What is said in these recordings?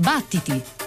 Battiti!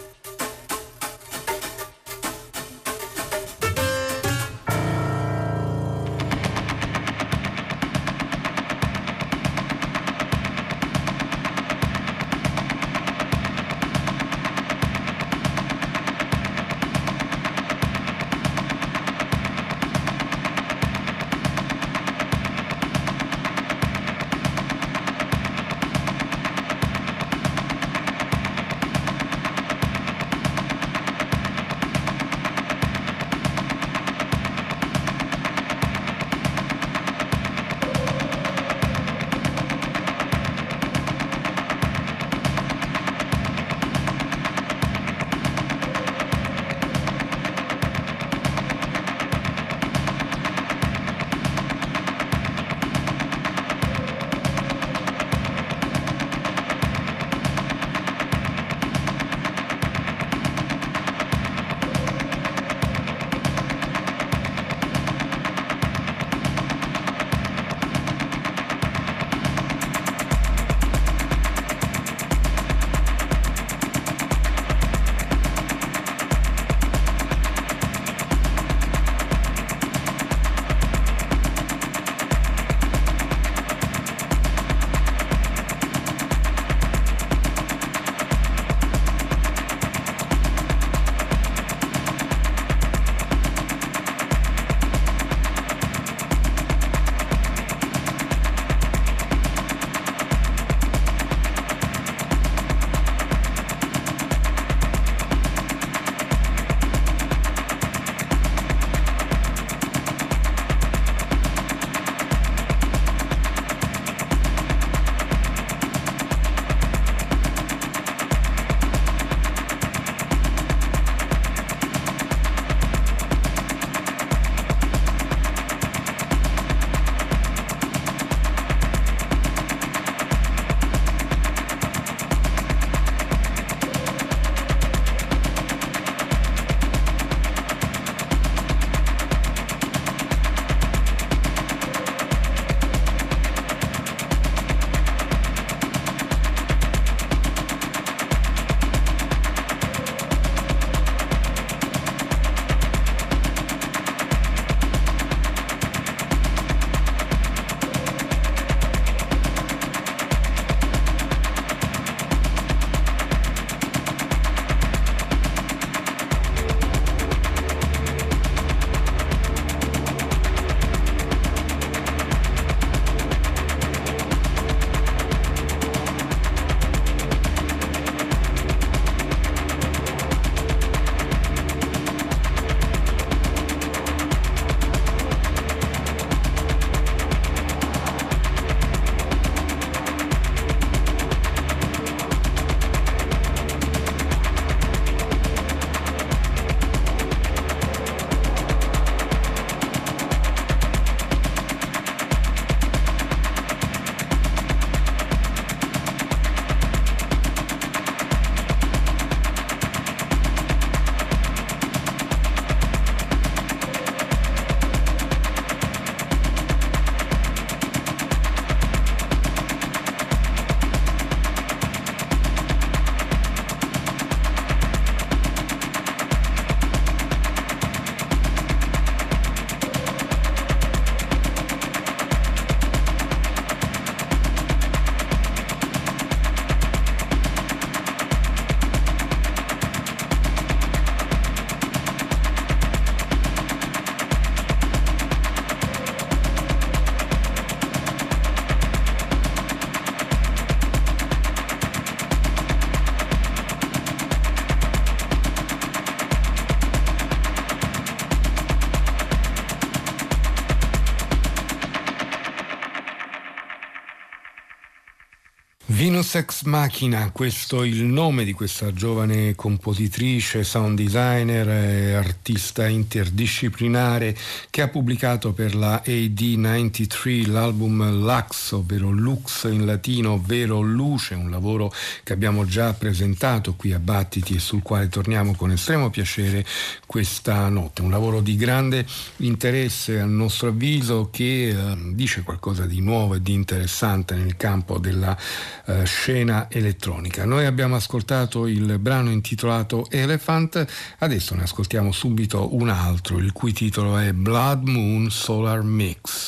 Venus Ex Machina, questo è il nome di questa giovane compositrice, sound designer artista interdisciplinare che ha pubblicato per la AD93 l'album Lux, ovvero Lux in latino, ovvero luce, un lavoro che abbiamo già presentato qui a Battiti e sul quale torniamo con estremo piacere questa notte. Un lavoro di grande interesse a nostro avviso che eh, dice qualcosa di nuovo e di interessante nel campo della eh, scena elettronica. Noi abbiamo ascoltato il brano intitolato Elephant, adesso ne ascoltiamo subito un altro, il cui titolo è Blood Moon Solar Mix.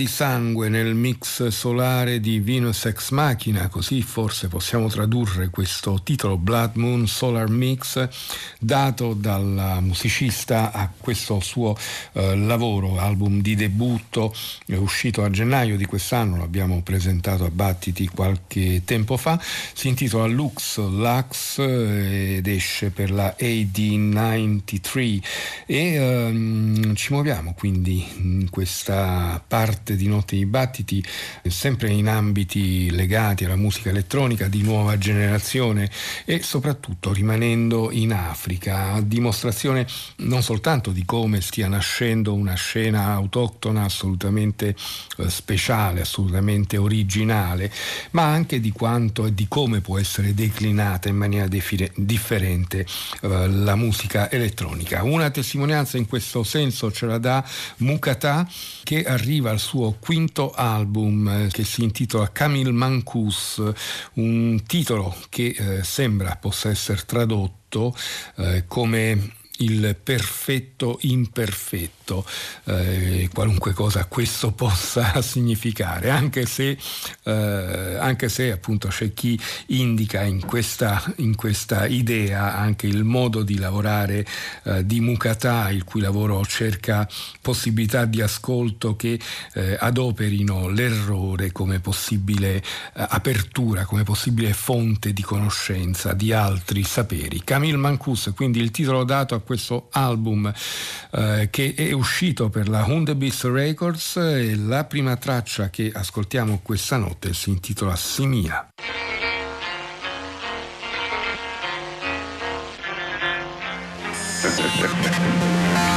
Di sangue nel mix solare di Venus Ex Machina, così forse possiamo tradurre questo titolo Blood Moon Solar Mix dato dal musicista a questo suo eh, lavoro, album di debutto è uscito a gennaio di quest'anno, l'abbiamo presentato a Battiti qualche tempo fa, si intitola Lux Lux eh, ed esce per la AD93 e ehm, ci muoviamo quindi in questa parte parte di Notte di Battiti, sempre in ambiti legati alla musica elettronica di nuova generazione e soprattutto rimanendo in Africa, a dimostrazione non soltanto di come stia nascendo una scena autoctona assolutamente eh, speciale, assolutamente originale, ma anche di quanto e di come può essere declinata in maniera defire, differente eh, la musica elettronica. Una testimonianza in questo senso ce la dà Mukata che arriva al suo quinto album eh, che si intitola Camille Mancus, un titolo che eh, sembra possa essere tradotto eh, come il perfetto imperfetto, eh, qualunque cosa questo possa significare, anche se, eh, anche se appunto c'è chi indica in questa, in questa, idea anche il modo di lavorare eh, di Mukata, il cui lavoro cerca possibilità di ascolto che eh, adoperino l'errore come possibile eh, apertura, come possibile fonte di conoscenza di altri saperi. Camille Mancus, quindi il titolo dato a questo album eh, che è uscito per la Hundebis Records e la prima traccia che ascoltiamo questa notte si intitola Simia.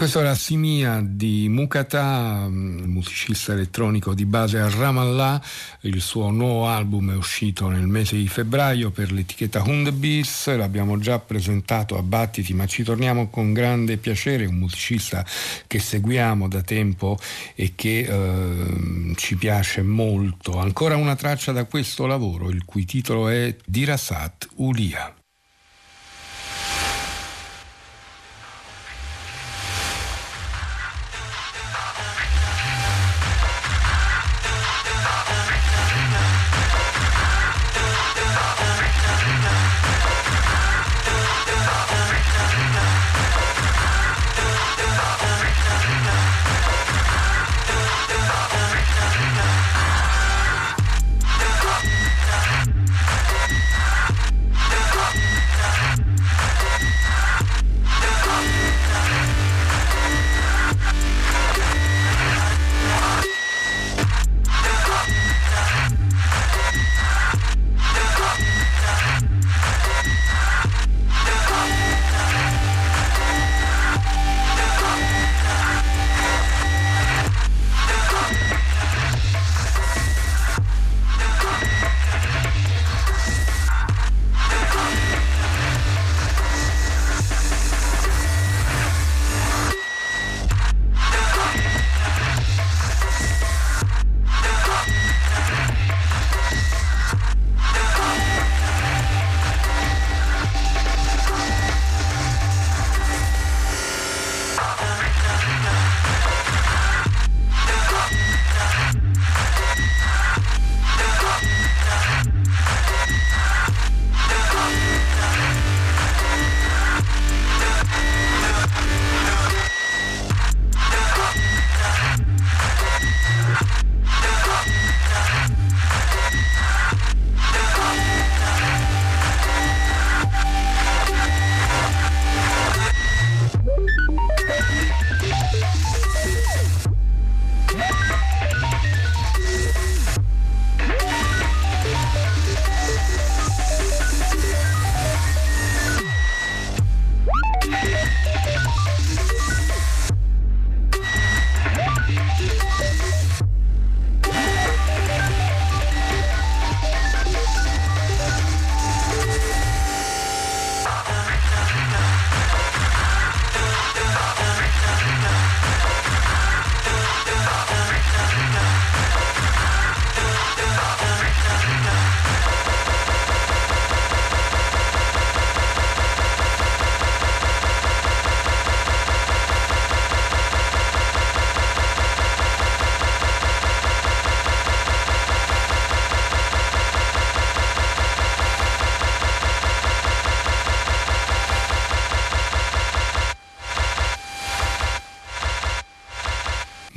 Questo era Simia di Mukata, mm, musicista elettronico di base a Ramallah. Il suo nuovo album è uscito nel mese di febbraio per l'etichetta Hundebees. L'abbiamo già presentato a Battiti, ma ci torniamo con grande piacere. Un musicista che seguiamo da tempo e che eh, ci piace molto. Ancora una traccia da questo lavoro, il cui titolo è Dirasat Ulia.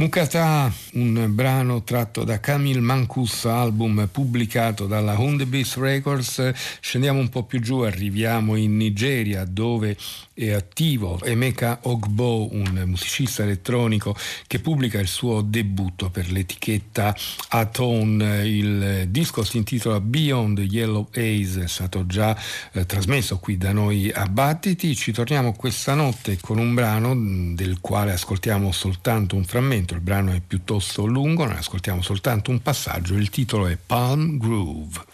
Mukata, un brano tratto da Camille Mancus, album pubblicato dalla Hundebeast Records. Scendiamo un po' più giù, arriviamo in Nigeria dove è attivo Emeka Ogbo, un musicista elettronico che pubblica il suo debutto per l'etichetta Atone. Il disco si intitola Beyond Yellow Haze, è stato già eh, trasmesso qui da noi a Battiti. Ci torniamo questa notte con un brano del quale ascoltiamo soltanto un frammento, il brano è piuttosto lungo, ne ascoltiamo soltanto un passaggio, il titolo è Palm Groove.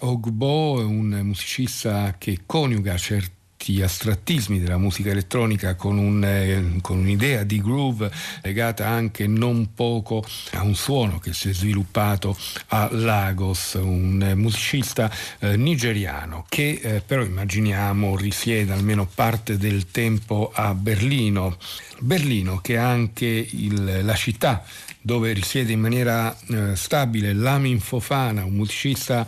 Ogbo, un musicista che coniuga certi astrattismi della musica elettronica con, un, eh, con, un'idea di groove legata anche non poco a un suono che si è sviluppato a Lagos, un musicista eh, nigeriano che eh, però immaginiamo risieda almeno parte del tempo a Berlino. Berlino che è anche il, la città dove risiede in maniera eh, stabile Lamin Fofana, un musicista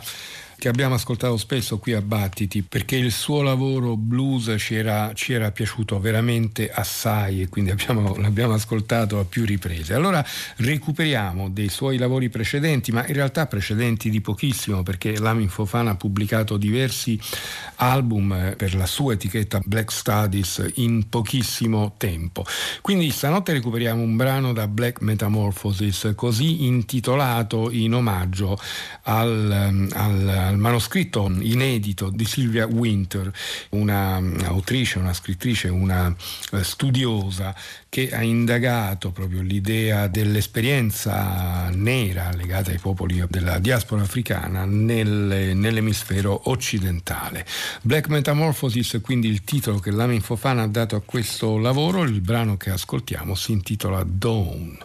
che abbiamo ascoltato spesso qui a Battiti perché il suo lavoro blues ci era, ci era piaciuto veramente assai e quindi abbiamo, l'abbiamo ascoltato a più riprese. Allora recuperiamo dei suoi lavori precedenti, ma in realtà precedenti di pochissimo perché Lamin Fofana ha pubblicato diversi album eh, per la sua etichetta Black Studies in pochissimo tempo. Quindi stanotte recuperiamo un brano da Black Metamorphosis così intitolato in omaggio al, al al manoscritto inedito di Sylvia Winter, una autrice, una scrittrice, una eh, studiosa che ha indagato proprio l'idea dell'esperienza nera legata ai popoli della diaspora africana nel, nell'emisfero occidentale. Black Metamorphosis, quindi il titolo che Lamin Fofana ha dato a questo lavoro, il brano che ascoltiamo si intitola Dawn.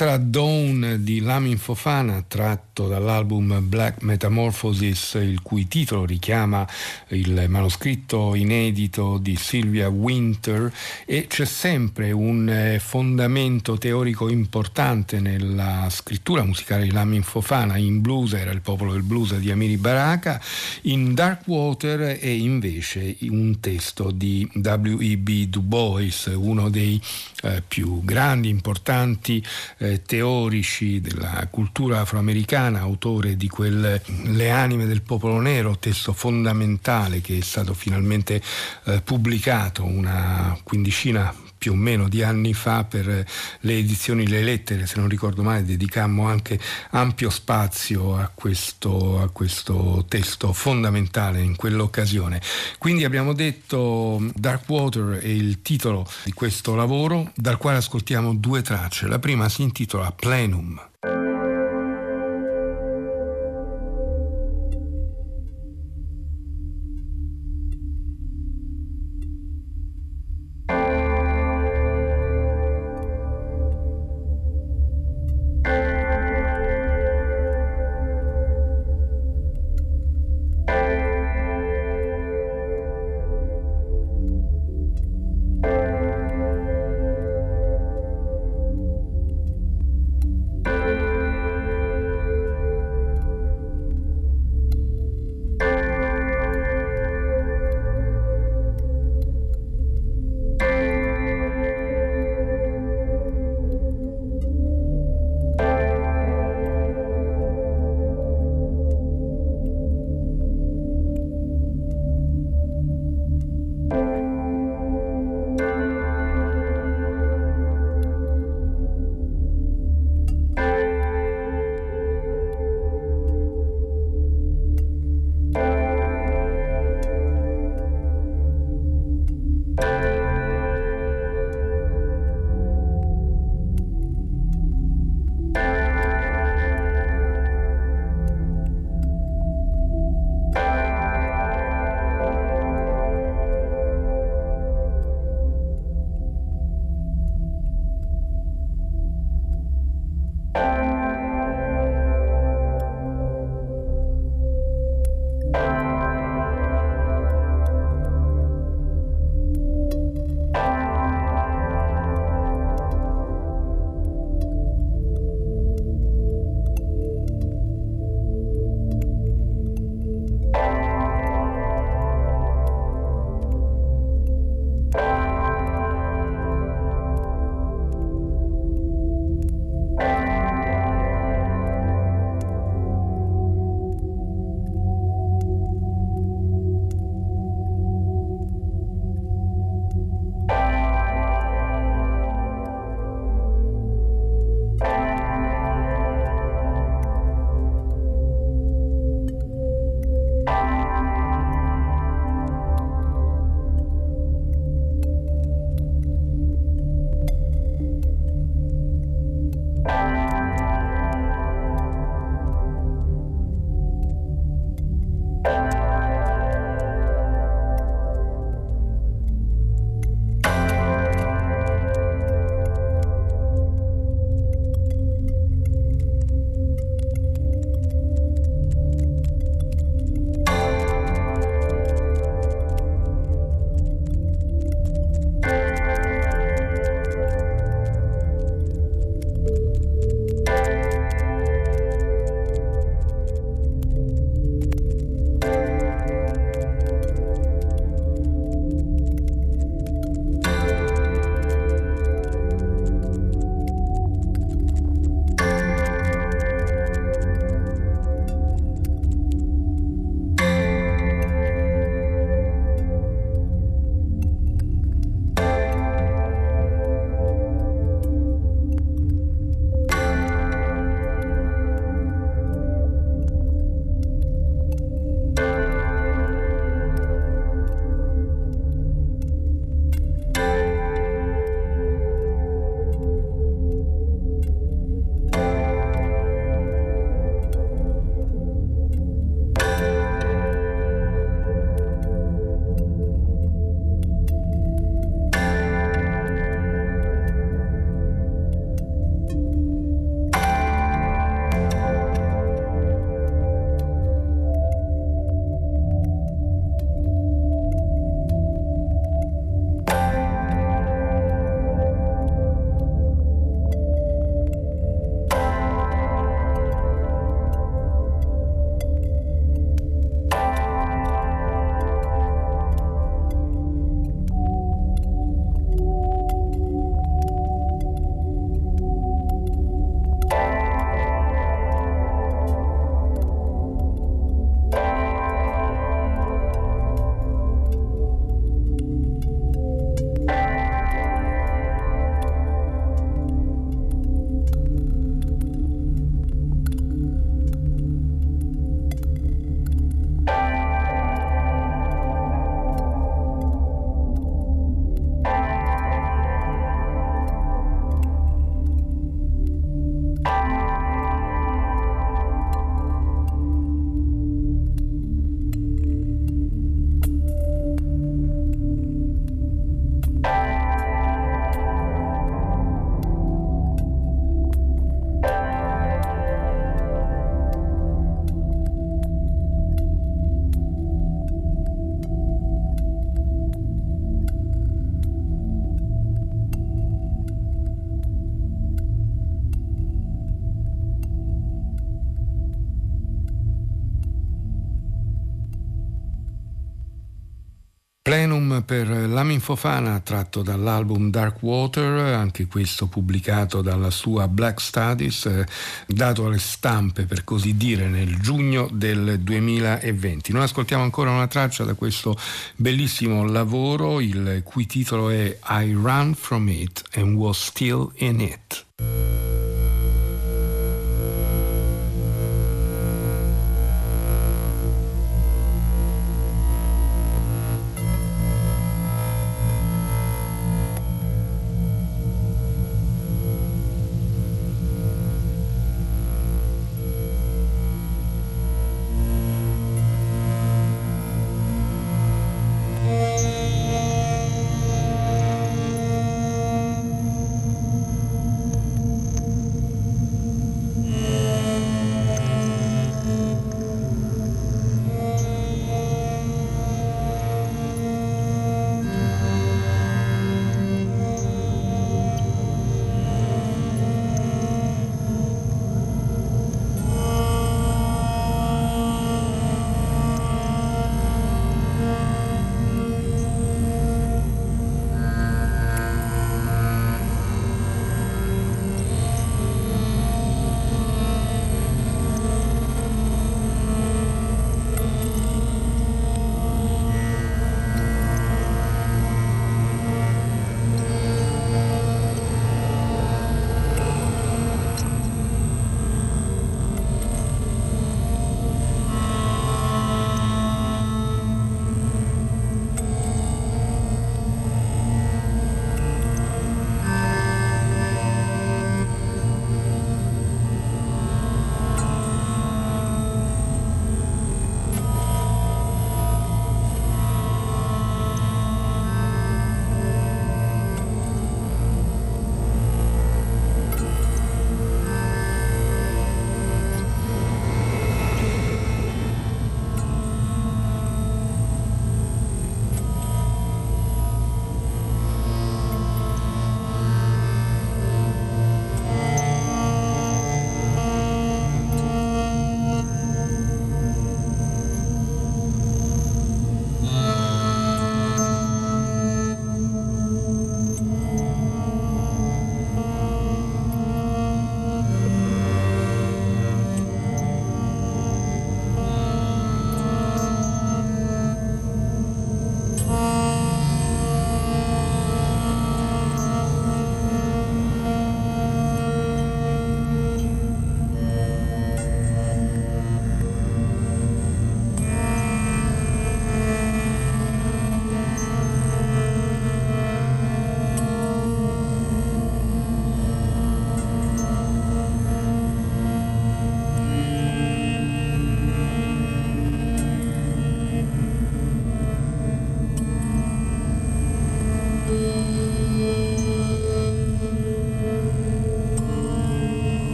Questa era Dawn di Lamin Fofana, tratto dall'album Black Metamorphosis, il cui titolo richiama il manoscritto inedito di Sylvia Winter e c'è sempre un eh, fondamento teorico importante nella scrittura musicale di Lamin Fofana. In blues era il popolo del blues di Amiri Baraka, in Dark Water è invece un testo di W.E.B. Du Bois, uno dei eh, più grandi, importanti eh, teorici della cultura afroamericana, autore di quel Le anime del popolo nero, testo fondamentale che è stato finalmente eh, pubblicato una quindicina più o meno di anni fa per le edizioni Le Lettere, se non ricordo male, dedicammo anche ampio spazio a questo, a questo testo fondamentale in quell'occasione. Quindi abbiamo detto Dark Water è il titolo di questo lavoro, dal quale ascoltiamo due tracce. La prima si intitola Plenum. Plenum per Lamin Fofana tratto dall'album Dark Water, anche questo pubblicato dalla sua Black Studies, eh, dato alle stampe per così dire nel giugno del 2020. Noi ascoltiamo ancora una traccia da questo bellissimo lavoro, il cui titolo è I Ran From It and Was Still In It.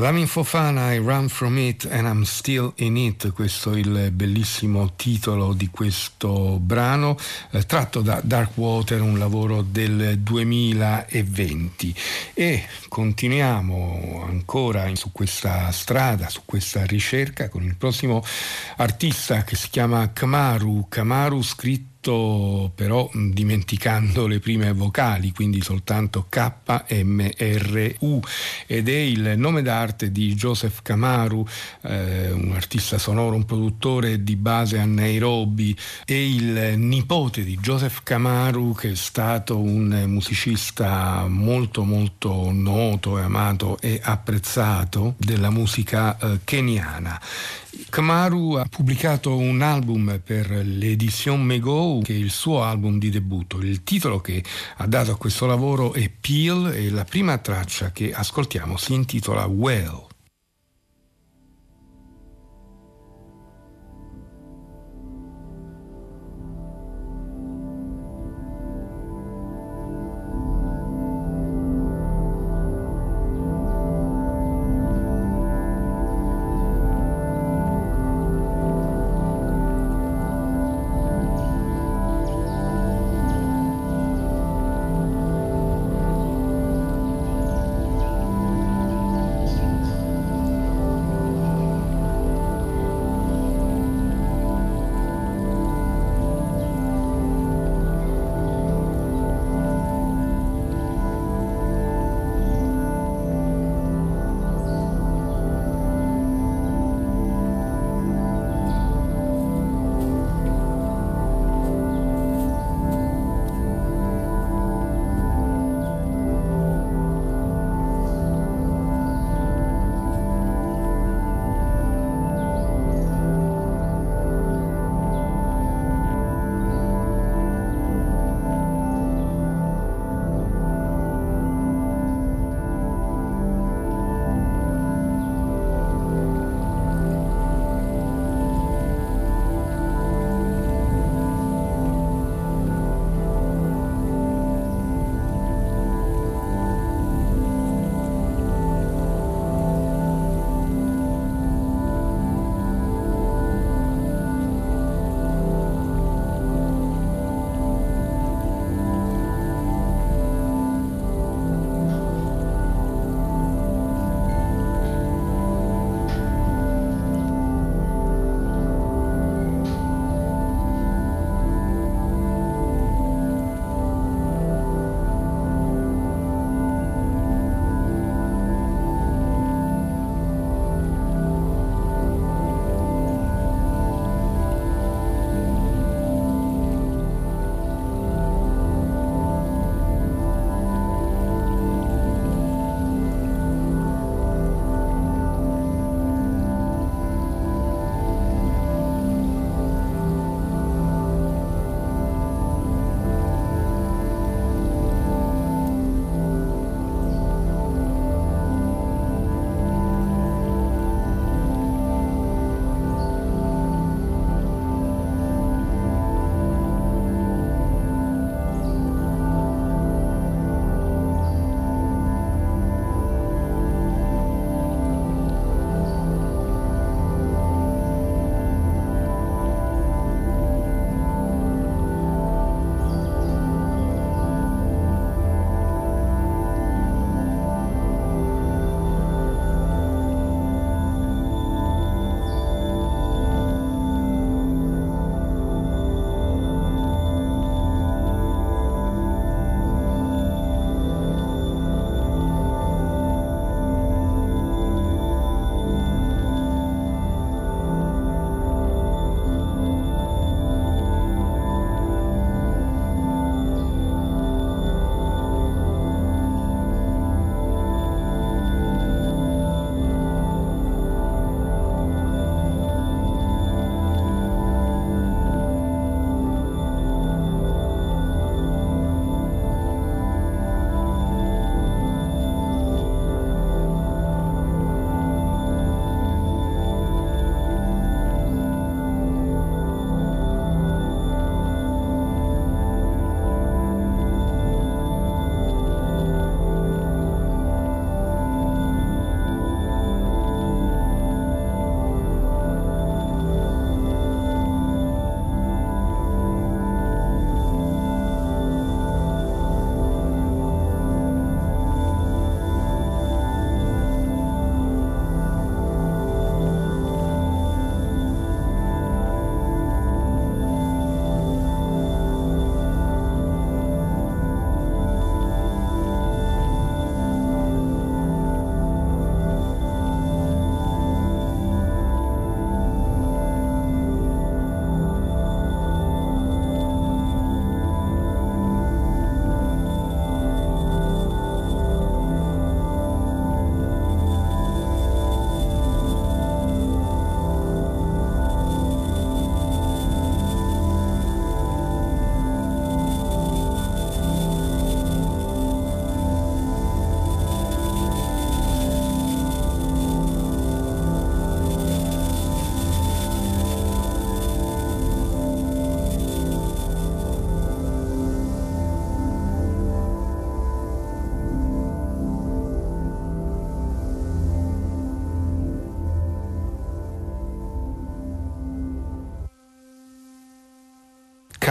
Lamin Fofana, I Run From It and I'm Still In It, questo è il bellissimo titolo di questo brano, eh, tratto da Dark Water, un lavoro del 2020. E continuiamo ancora su questa strada, su questa ricerca con il prossimo artista che si chiama Kamaru, Kamaru scritto però dimenticando le prime vocali, quindi soltanto KMRU ed è il nome d'arte di Joseph Kamaru, eh, un artista sonoro, un produttore di base a Nairobi. E il nipote di Joseph Kamaru che è stato un musicista molto molto noto e amato e apprezzato della musica eh, keniana. Kamaru ha pubblicato un album per l'Edition Mego, che è il suo album di debutto. Il titolo che ha dato a questo lavoro è Peel e la prima traccia che ascoltiamo si intitola Well.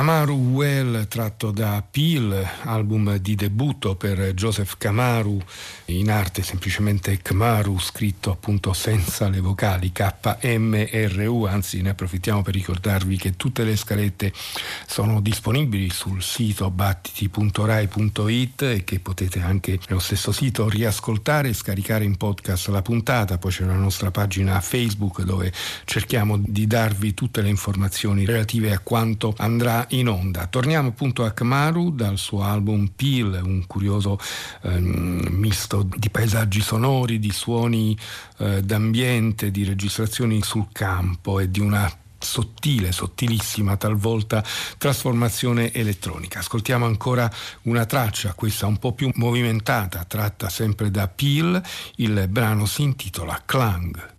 Kamaru Well tratto da Peel, album di debutto per Joseph Kamaru, in arte semplicemente Kamaru, scritto appunto senza le vocali KMRU, anzi ne approfittiamo per ricordarvi che tutte le scalette sono disponibili sul sito battiti.rai.it e che potete anche nello stesso sito riascoltare e scaricare in podcast la puntata, poi c'è la nostra pagina Facebook dove cerchiamo di darvi tutte le informazioni relative a quanto andrà in onda. Torniamo appunto a Kamaru dal suo album Peel, un curioso ehm, misto di paesaggi sonori, di suoni eh, d'ambiente, di registrazioni sul campo e di una sottile, sottilissima talvolta trasformazione elettronica. Ascoltiamo ancora una traccia, questa un po' più movimentata, tratta sempre da Peel, il brano si intitola Clang.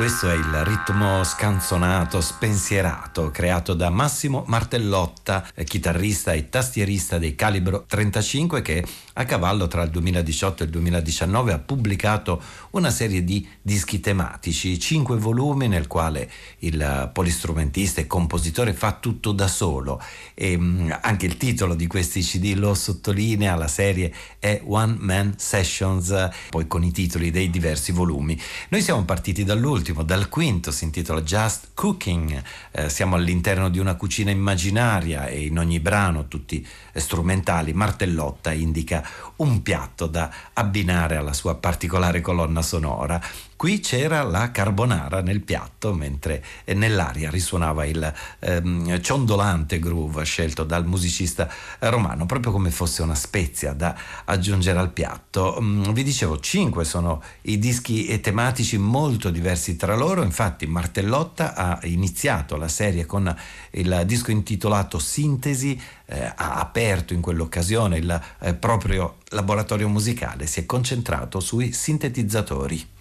Questo è il ritmo scanzonato, spensierato, creato da Massimo Martellotta, eh, chitarrista e tastierista dei Calibro 35 che a cavallo tra il 2018 e il 2019 ha pubblicato una serie di dischi tematici, cinque volumi nel quale il polistrumentista e compositore fa tutto da solo e mm, anche il titolo di questi CD lo sottolinea, la serie è One Man Sessions, poi con i titoli dei diversi volumi. Noi siamo partiti dall'ultimo l'ultimo, dal quinto, si intitola Just Cooking. Eh, siamo all'interno di una cucina immaginaria e in ogni brano, tutti strumentali, Martellotta indica un piatto da abbinare alla sua particolare colonna sonora. Qui c'era la carbonara nel piatto, mentre nell'aria risuonava il ehm, ciondolante groove scelto dal musicista romano, proprio come fosse una spezia da aggiungere al piatto. Mm, vi dicevo, cinque sono i dischi tematici molto diversi tra loro, infatti Martellotta ha iniziato la serie con il disco intitolato Sintesi, eh, ha aperto in quell'occasione il eh, proprio laboratorio musicale, si è concentrato sui sintetizzatori.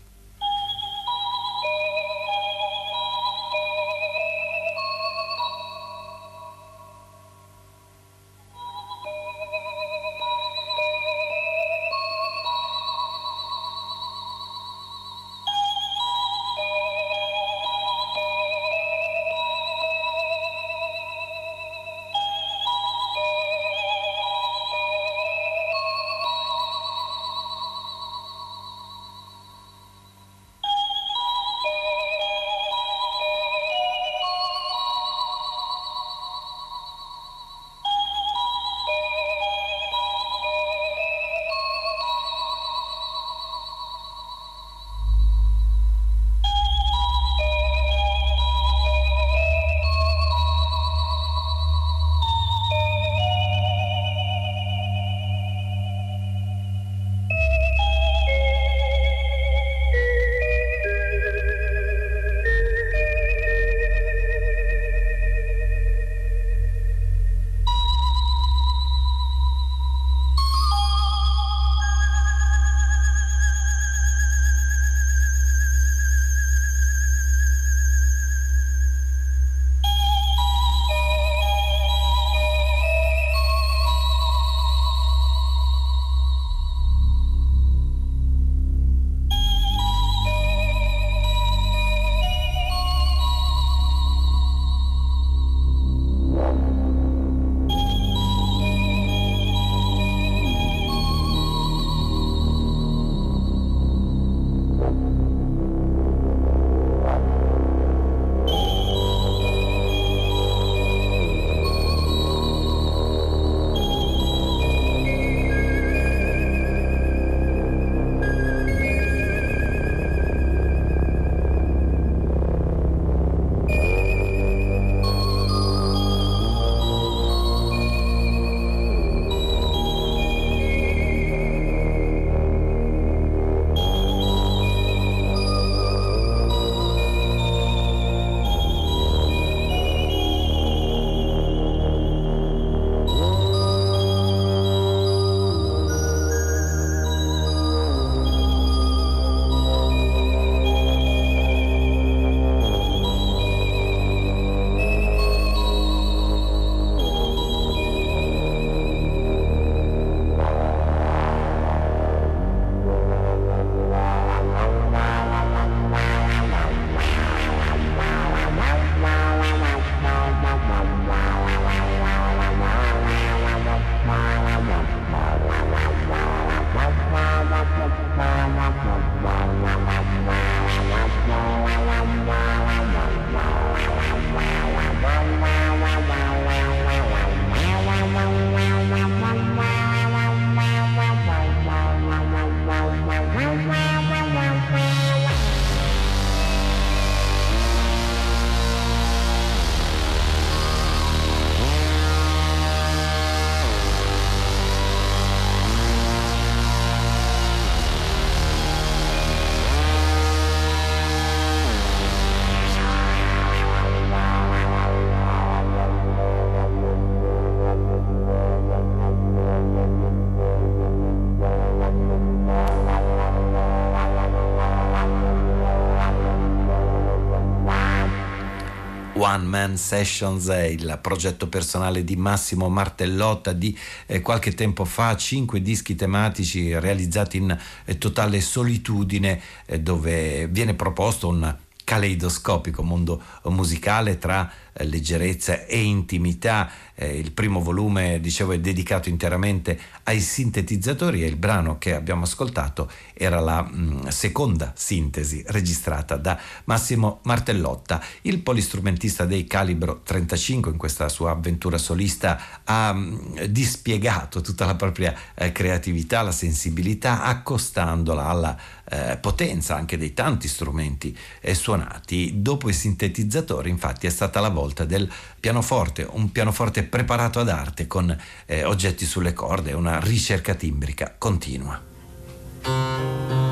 One Man Sessions, è il progetto personale di Massimo Martellotta di eh, qualche tempo fa, cinque dischi tematici realizzati in eh, totale solitudine eh, dove viene proposto un caleidoscopico mondo musicale tra eh, leggerezza e intimità. Eh, il primo volume, dicevo, è dedicato interamente ai sintetizzatori e il brano che abbiamo ascoltato era la mh, mm, seconda sintesi registrata da Massimo Martellotta. Il polistrumentista dei Calibro 35 in questa sua avventura solista ha mh, mm, dispiegato tutta la propria eh, creatività, la sensibilità, accostandola alla eh, potenza anche dei tanti strumenti eh, suonati. Dopo i sintetizzatori, infatti, è stata la volta del pianoforte, un pianoforte preparato ad arte con eh, oggetti sulle corde, una ricerca timbrica continua.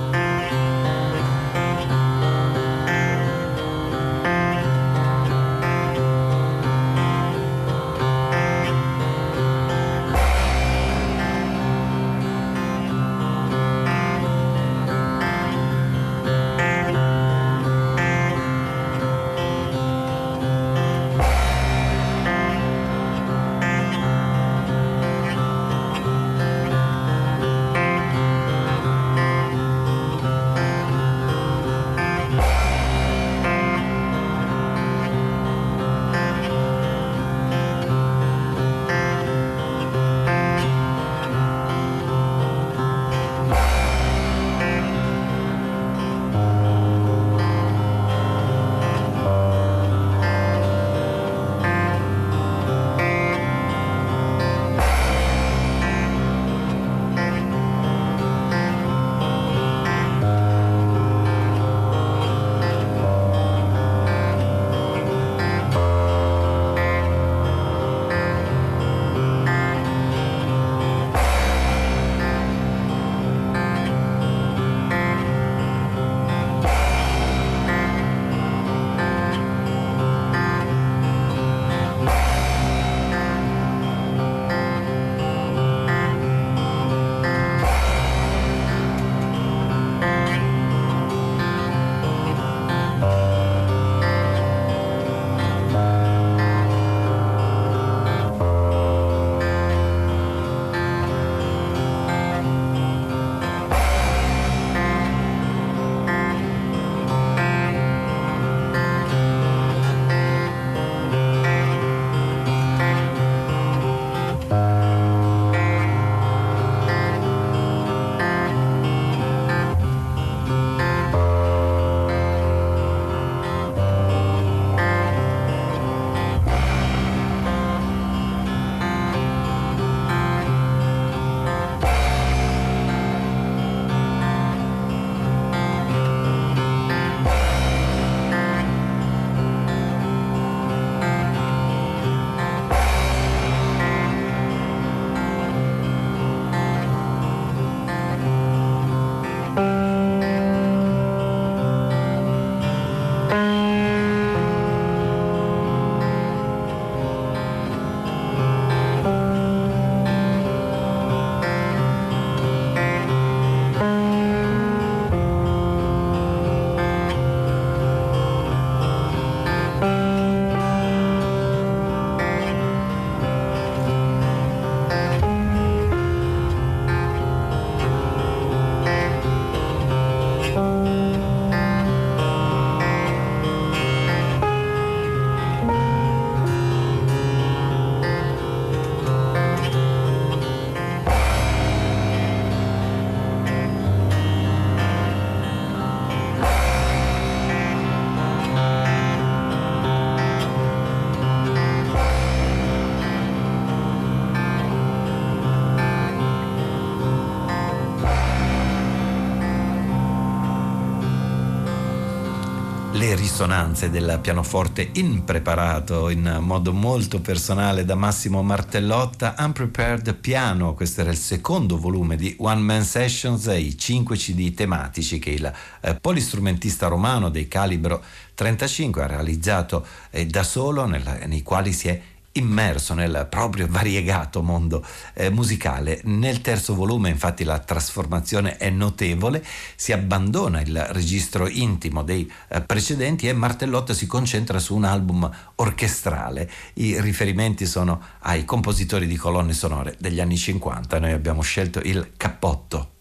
Risonanze del pianoforte impreparato in modo molto personale da Massimo Martellotta, Unprepared Piano, questo era il secondo volume di One Man Sessions, i 5 CD tematici che il eh, polistrumentista romano dei calibro 35 ha realizzato eh, da solo, nella, nei quali si è immerso nel proprio variegato mondo eh, musicale. Nel terzo volume infatti la trasformazione è notevole, si abbandona il registro intimo dei eh, precedenti e Martellotta si concentra su un album orchestrale. I riferimenti sono ai compositori di colonne sonore degli anni 50, noi abbiamo scelto il cappotto.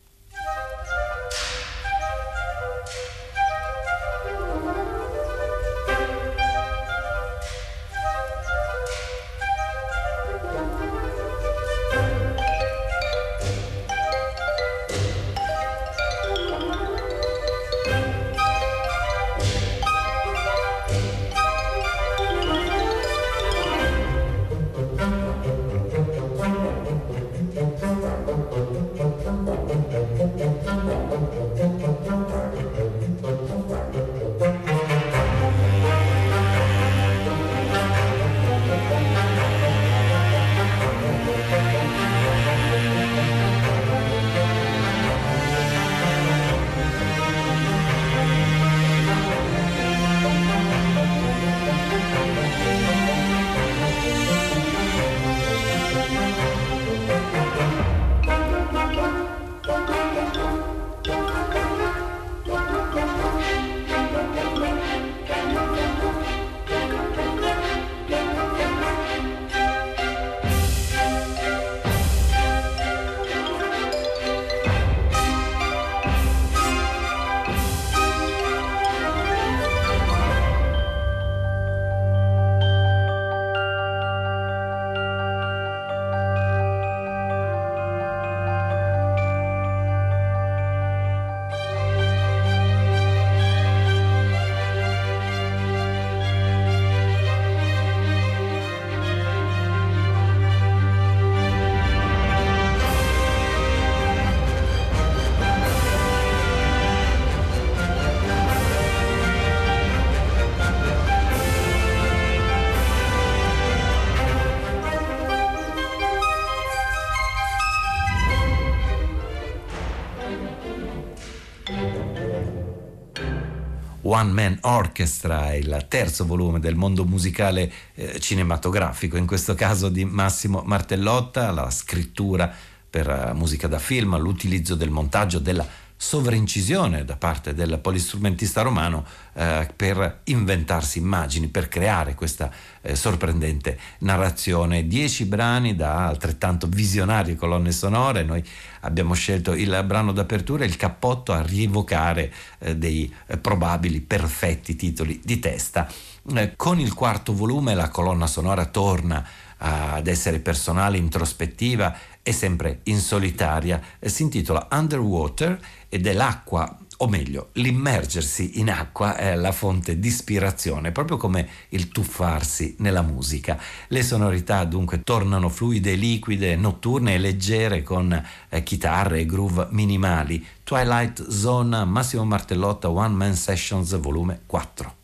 One Man Orchestra, il terzo volume del mondo musicale eh, cinematografico, in questo caso di Massimo Martellotta, la scrittura per uh, musica da film, l'utilizzo del montaggio della sovraincisione da parte del polistrumentista romano eh, per inventarsi immagini, per creare questa eh, sorprendente narrazione. Dieci brani da altrettanto visionarie colonne sonore, noi abbiamo scelto il brano d'apertura e il cappotto a rievocare eh, dei eh, probabili perfetti titoli di testa. Eh, con il quarto volume la colonna sonora torna ad essere personale, introspettiva e sempre in solitaria. Si intitola Underwater ed è l'acqua o meglio, l'immergersi in acqua è la fonte di ispirazione, proprio come il tuffarsi nella musica. Le sonorità dunque tornano fluide, liquide, notturne e leggere con eh, chitarre e groove minimali. Twilight Zone, Massimo Martellotta, One Man Sessions, volume 4.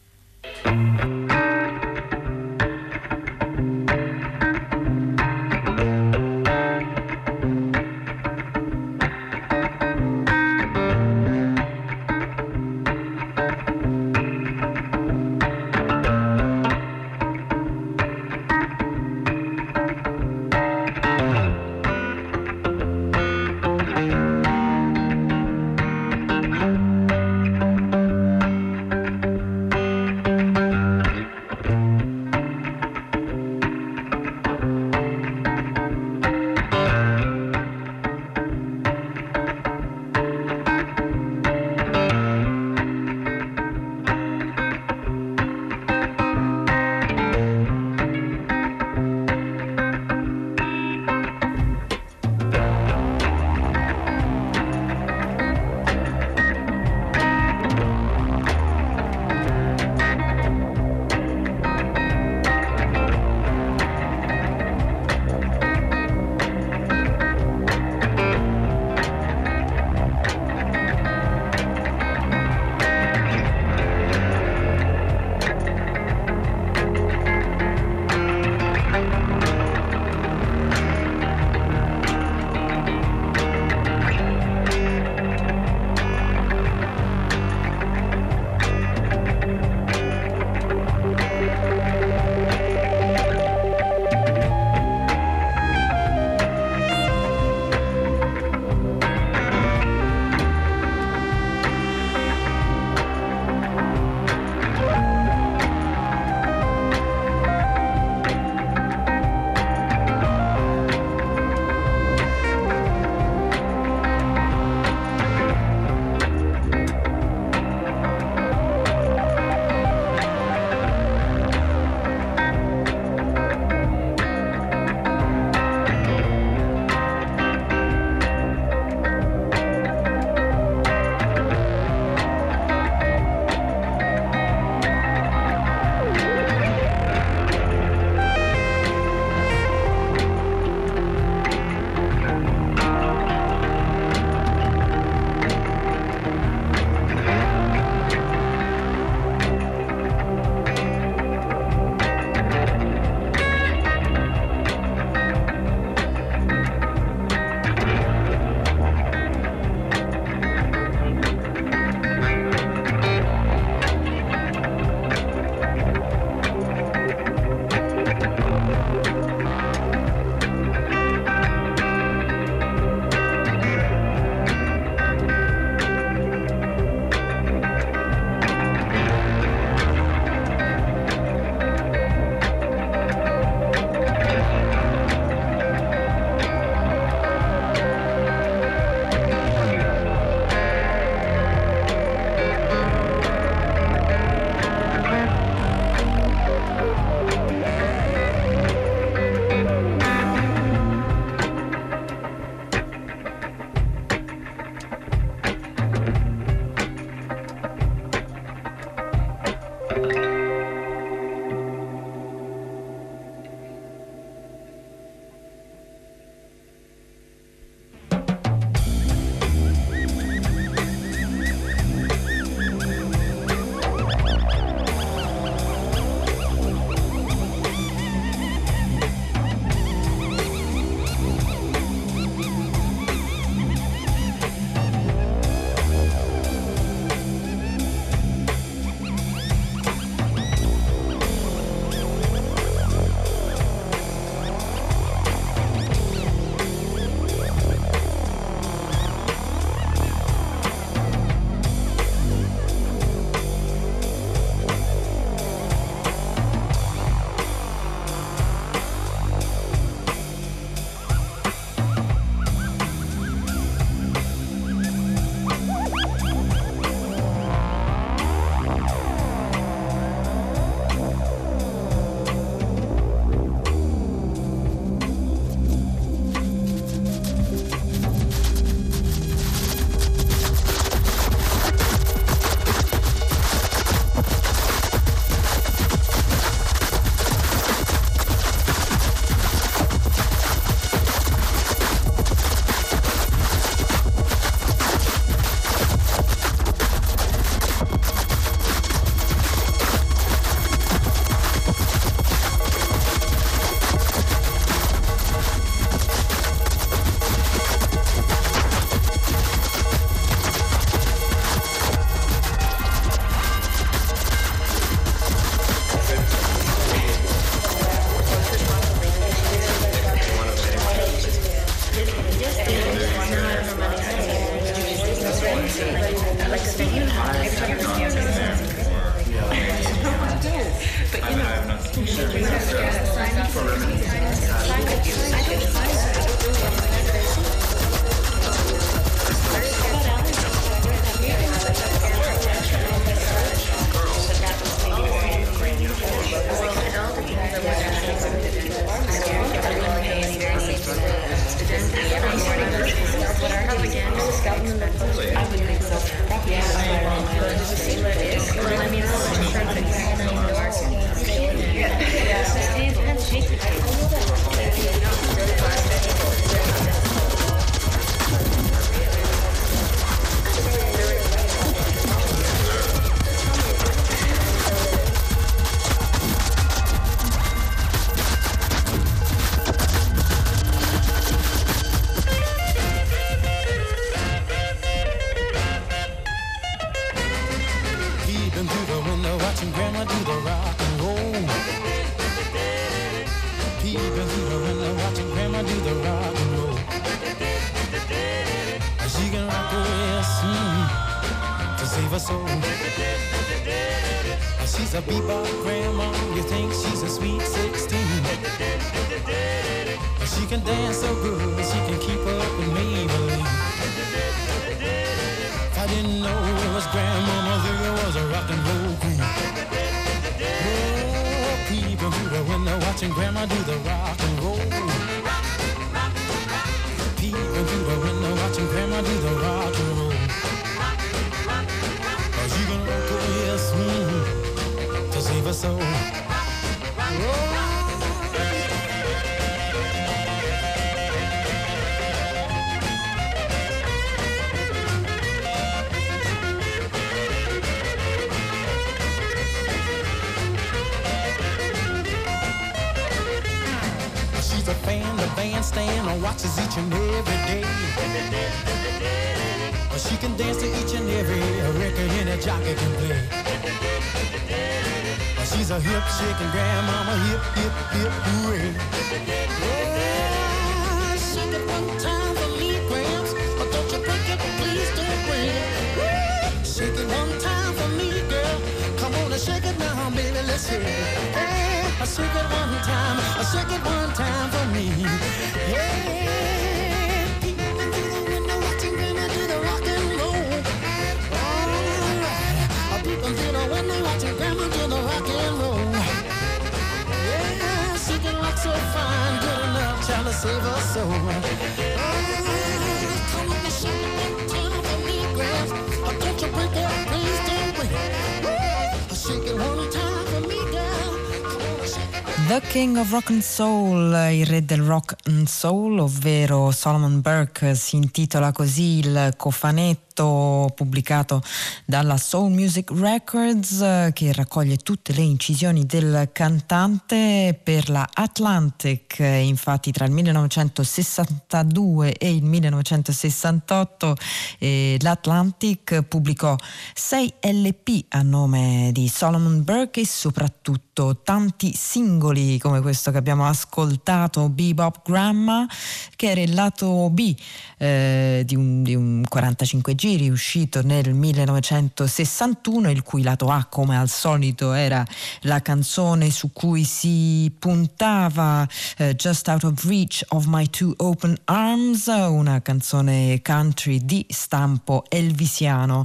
King of Rock and Soul, il re del rock and soul, ovvero Solomon Burke, si intitola così il cofanetto pubblicato dalla Soul Music Records che raccoglie tutte le incisioni del cantante per la Atlantic. Infatti tra il 1962 e il 1968 eh, l'Atlantic pubblicò 6 LP a nome di Solomon Burke e soprattutto tanti singoli come questo che abbiamo ascoltato, Bebop Grandma, che era il lato B eh, di, un, di un 45 giri uscito nel 1961, il cui lato A, come al solito, era la canzone su cui si puntava eh, Just Out of Reach of My Two Open Arms, una canzone country di stampo elvisiano.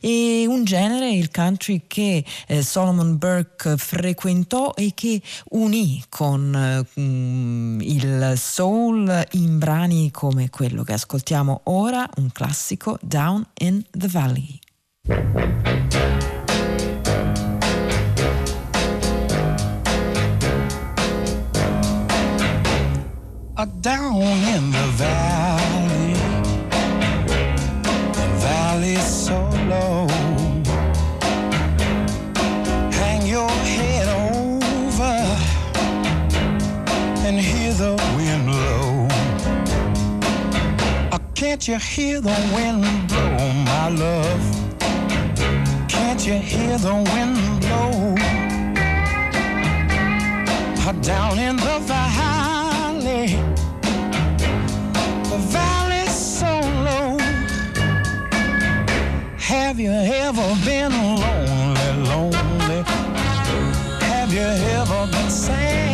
E un genere, il country, che eh, Solomon Burke frequentò e che unì con mm, il soul in brani come quello che ascoltiamo ora, un classico Down in the Valley. down in the valley, the valley so low. Can't you hear the wind blow, my love? Can't you hear the wind blow? Down in the valley, the valley's so low. Have you ever been lonely, lonely? Have you ever been sad?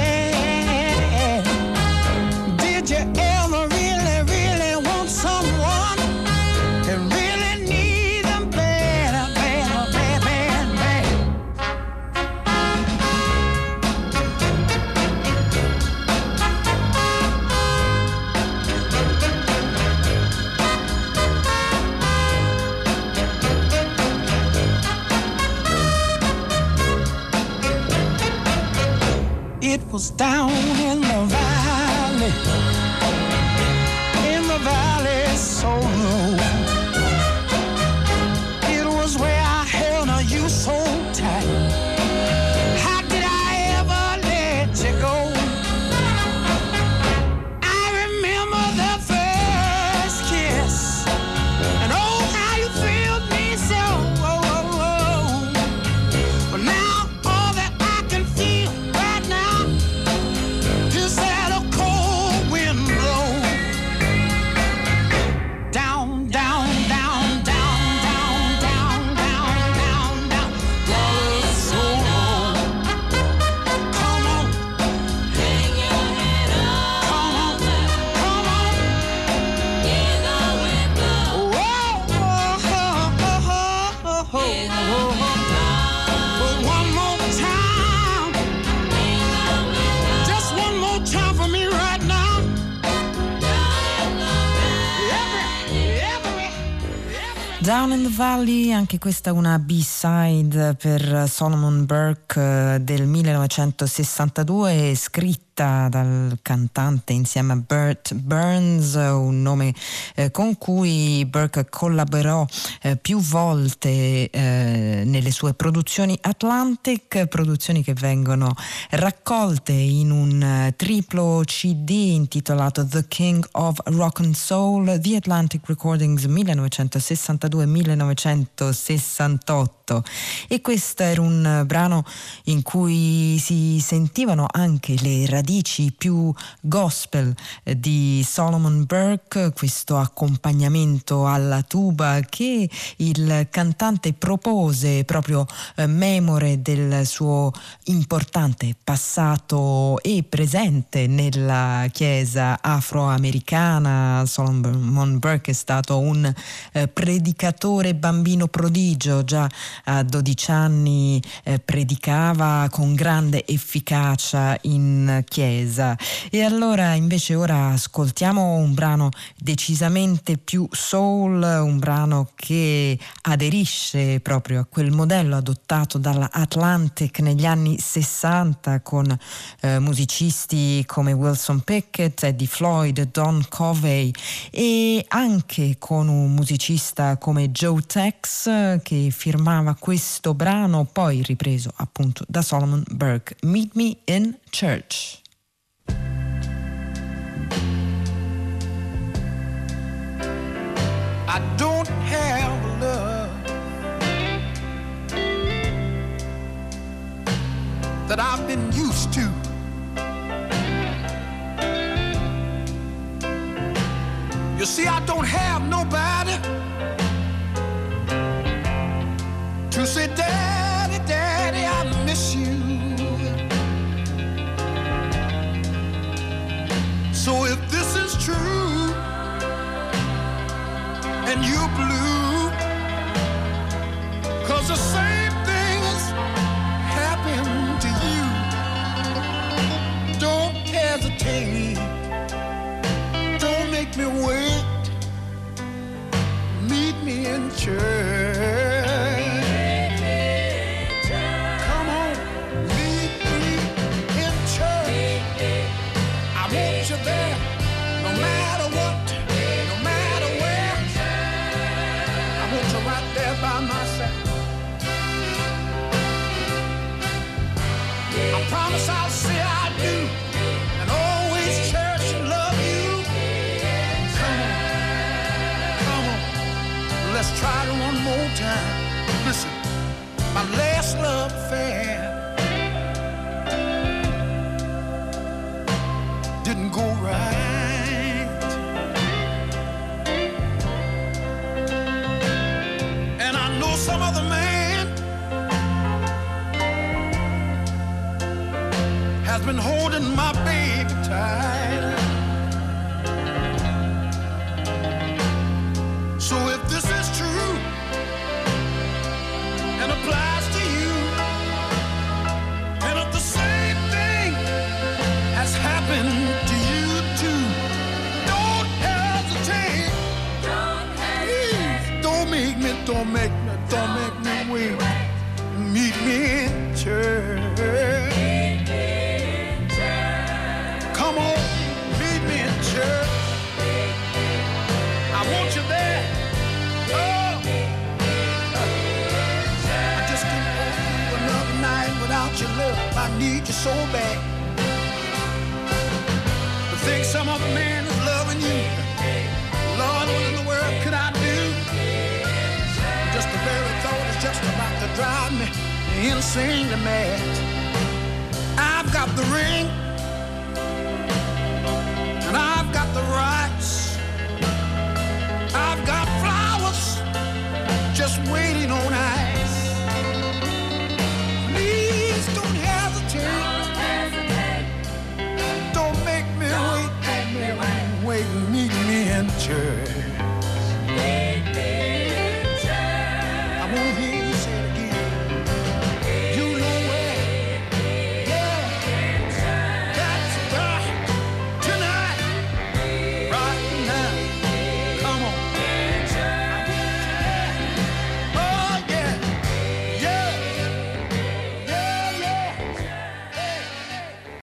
It was down in the valley, in the valley so Valley, anche questa una B-side per Solomon Burke eh, del 1962, scritta dal cantante insieme a Burt Burns, un nome eh, con cui Burke collaborò eh, più volte eh, nelle sue produzioni Atlantic, produzioni che vengono raccolte in un eh, triplo CD intitolato The King of Rock and Soul, The Atlantic Recordings 1962-1968 e questo era un eh, brano in cui si sentivano anche le radici più gospel eh, di Solomon Burke, questo accompagnamento alla tuba che il cantante propose proprio eh, memore del suo importante passato e presente nella chiesa afroamericana. Solomon Burke è stato un eh, predicatore bambino prodigio, già a 12 anni predicava con grande efficacia in Chiesa. E allora invece ora ascoltiamo un brano decisamente più soul, un brano che aderisce proprio a quel modello adottato dalla Atlantic negli anni 60 con eh, musicisti come Wilson Pickett, Eddie Floyd, Don Covey e anche con un musicista come Joe Tex che firmava questo brano poi ripreso appunto da Solomon Burke, Meet Me in Church. I don't have love that I've been used to. You see, I don't have nobody to say, Daddy, Daddy, I miss you. So if this is true and you blue, cause the same